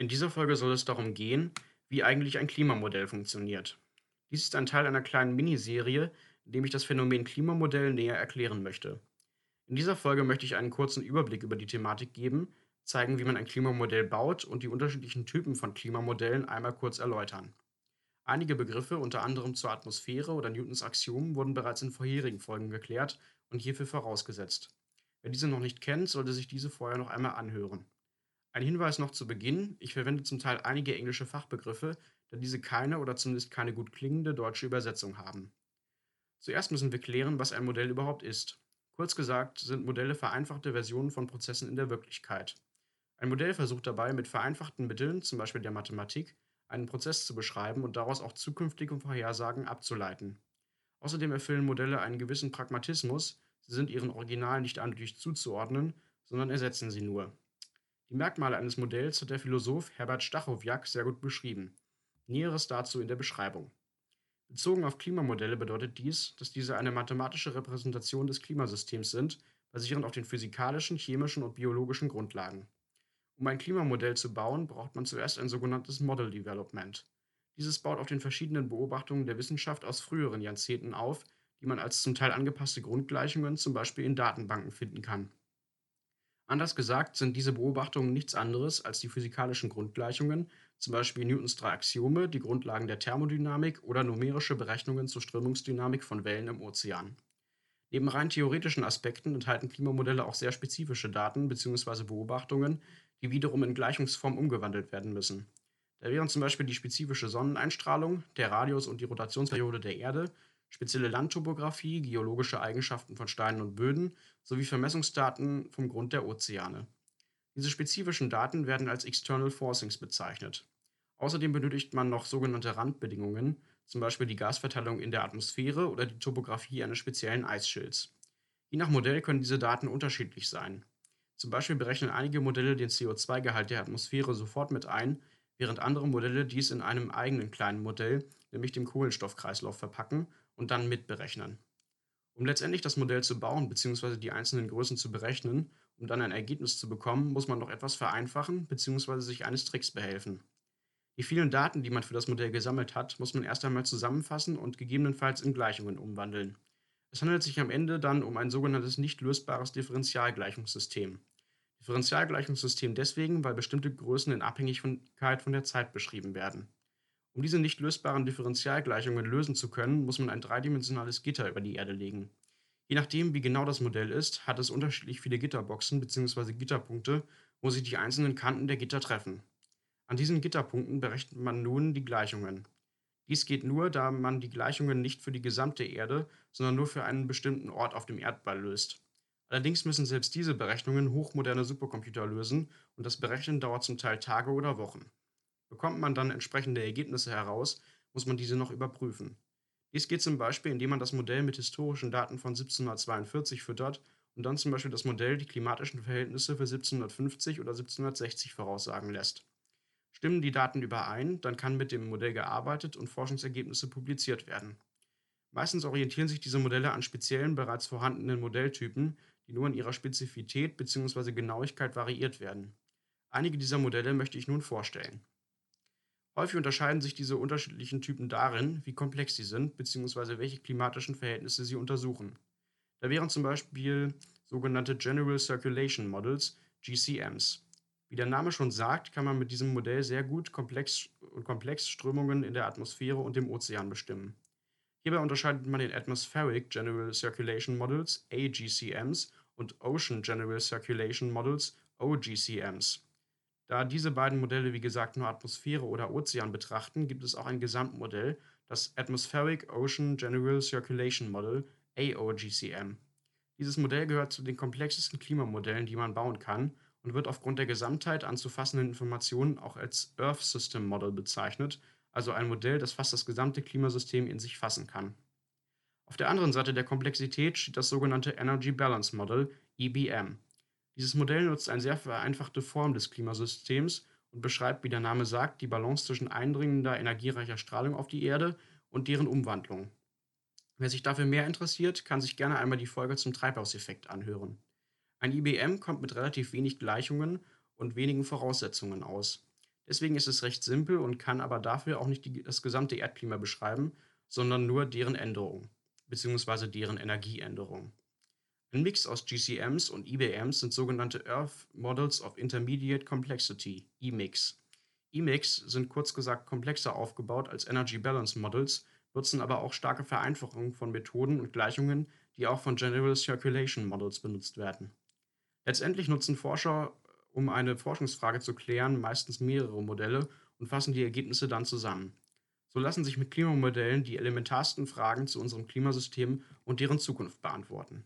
In dieser Folge soll es darum gehen, wie eigentlich ein Klimamodell funktioniert. Dies ist ein Teil einer kleinen Miniserie, in dem ich das Phänomen Klimamodell näher erklären möchte. In dieser Folge möchte ich einen kurzen Überblick über die Thematik geben, zeigen, wie man ein Klimamodell baut und die unterschiedlichen Typen von Klimamodellen einmal kurz erläutern. Einige Begriffe, unter anderem zur Atmosphäre oder Newtons Axiom, wurden bereits in vorherigen Folgen geklärt und hierfür vorausgesetzt. Wer diese noch nicht kennt, sollte sich diese vorher noch einmal anhören. Ein Hinweis noch zu Beginn: Ich verwende zum Teil einige englische Fachbegriffe, da diese keine oder zumindest keine gut klingende deutsche Übersetzung haben. Zuerst müssen wir klären, was ein Modell überhaupt ist. Kurz gesagt sind Modelle vereinfachte Versionen von Prozessen in der Wirklichkeit. Ein Modell versucht dabei, mit vereinfachten Mitteln, zum Beispiel der Mathematik, einen Prozess zu beschreiben und daraus auch zukünftige Vorhersagen abzuleiten. Außerdem erfüllen Modelle einen gewissen Pragmatismus, sie sind ihren Originalen nicht eindeutig zuzuordnen, sondern ersetzen sie nur. Die Merkmale eines Modells hat der Philosoph Herbert Stachowiak sehr gut beschrieben. Näheres dazu in der Beschreibung. Bezogen auf Klimamodelle bedeutet dies, dass diese eine mathematische Repräsentation des Klimasystems sind, basierend auf den physikalischen, chemischen und biologischen Grundlagen. Um ein Klimamodell zu bauen, braucht man zuerst ein sogenanntes Model Development. Dieses baut auf den verschiedenen Beobachtungen der Wissenschaft aus früheren Jahrzehnten auf, die man als zum Teil angepasste Grundgleichungen zum Beispiel in Datenbanken finden kann. Anders gesagt sind diese Beobachtungen nichts anderes als die physikalischen Grundgleichungen, zum Beispiel Newtons drei Axiome, die Grundlagen der Thermodynamik oder numerische Berechnungen zur Strömungsdynamik von Wellen im Ozean. Neben rein theoretischen Aspekten enthalten Klimamodelle auch sehr spezifische Daten bzw. Beobachtungen, die wiederum in Gleichungsform umgewandelt werden müssen. Da wären zum Beispiel die spezifische Sonneneinstrahlung, der Radius und die Rotationsperiode der Erde spezielle Landtopographie, geologische Eigenschaften von Steinen und Böden sowie Vermessungsdaten vom Grund der Ozeane. Diese spezifischen Daten werden als External Forcings bezeichnet. Außerdem benötigt man noch sogenannte Randbedingungen, zum Beispiel die Gasverteilung in der Atmosphäre oder die Topographie eines speziellen Eisschilds. Je nach Modell können diese Daten unterschiedlich sein. Zum Beispiel berechnen einige Modelle den CO2-Gehalt der Atmosphäre sofort mit ein, während andere Modelle dies in einem eigenen kleinen Modell, nämlich dem Kohlenstoffkreislauf, verpacken und dann mitberechnen. Um letztendlich das Modell zu bauen bzw. die einzelnen Größen zu berechnen, um dann ein Ergebnis zu bekommen, muss man noch etwas vereinfachen bzw. sich eines Tricks behelfen. Die vielen Daten, die man für das Modell gesammelt hat, muss man erst einmal zusammenfassen und gegebenenfalls in Gleichungen umwandeln. Es handelt sich am Ende dann um ein sogenanntes nicht lösbares Differentialgleichungssystem. Differentialgleichungssystem deswegen, weil bestimmte Größen in Abhängigkeit von der Zeit beschrieben werden. Um diese nicht lösbaren Differentialgleichungen lösen zu können, muss man ein dreidimensionales Gitter über die Erde legen. Je nachdem, wie genau das Modell ist, hat es unterschiedlich viele Gitterboxen bzw. Gitterpunkte, wo sich die einzelnen Kanten der Gitter treffen. An diesen Gitterpunkten berechnet man nun die Gleichungen. Dies geht nur, da man die Gleichungen nicht für die gesamte Erde, sondern nur für einen bestimmten Ort auf dem Erdball löst. Allerdings müssen selbst diese Berechnungen hochmoderne Supercomputer lösen und das Berechnen dauert zum Teil Tage oder Wochen. Bekommt man dann entsprechende Ergebnisse heraus, muss man diese noch überprüfen. Dies geht zum Beispiel, indem man das Modell mit historischen Daten von 1742 füttert und dann zum Beispiel das Modell die klimatischen Verhältnisse für 1750 oder 1760 voraussagen lässt. Stimmen die Daten überein, dann kann mit dem Modell gearbeitet und Forschungsergebnisse publiziert werden. Meistens orientieren sich diese Modelle an speziellen, bereits vorhandenen Modelltypen, die nur in ihrer Spezifität bzw. Genauigkeit variiert werden. Einige dieser Modelle möchte ich nun vorstellen. Häufig unterscheiden sich diese unterschiedlichen Typen darin, wie komplex sie sind bzw. welche klimatischen Verhältnisse sie untersuchen. Da wären zum Beispiel sogenannte General Circulation Models, GCMs. Wie der Name schon sagt, kann man mit diesem Modell sehr gut komplex, komplex Strömungen in der Atmosphäre und dem Ozean bestimmen. Hierbei unterscheidet man den Atmospheric General Circulation Models, AGCMs, und Ocean General Circulation Models, OGCMs. Da diese beiden Modelle wie gesagt nur Atmosphäre oder Ozean betrachten, gibt es auch ein Gesamtmodell, das Atmospheric Ocean General Circulation Model (AOGCM). Dieses Modell gehört zu den komplexesten Klimamodellen, die man bauen kann, und wird aufgrund der Gesamtheit an zu fassenden Informationen auch als Earth System Model bezeichnet, also ein Modell, das fast das gesamte Klimasystem in sich fassen kann. Auf der anderen Seite der Komplexität steht das sogenannte Energy Balance Model (EBM). Dieses Modell nutzt eine sehr vereinfachte Form des Klimasystems und beschreibt, wie der Name sagt, die Balance zwischen eindringender energiereicher Strahlung auf die Erde und deren Umwandlung. Wer sich dafür mehr interessiert, kann sich gerne einmal die Folge zum Treibhauseffekt anhören. Ein IBM kommt mit relativ wenig Gleichungen und wenigen Voraussetzungen aus. Deswegen ist es recht simpel und kann aber dafür auch nicht die, das gesamte Erdklima beschreiben, sondern nur deren Änderungen, beziehungsweise deren Energieänderungen. Ein Mix aus GCMs und IBMs sind sogenannte Earth Models of Intermediate Complexity, EMICs. EMICs sind kurz gesagt komplexer aufgebaut als Energy Balance Models, nutzen aber auch starke Vereinfachungen von Methoden und Gleichungen, die auch von General Circulation Models benutzt werden. Letztendlich nutzen Forscher, um eine Forschungsfrage zu klären, meistens mehrere Modelle und fassen die Ergebnisse dann zusammen. So lassen sich mit Klimamodellen die elementarsten Fragen zu unserem Klimasystem und deren Zukunft beantworten.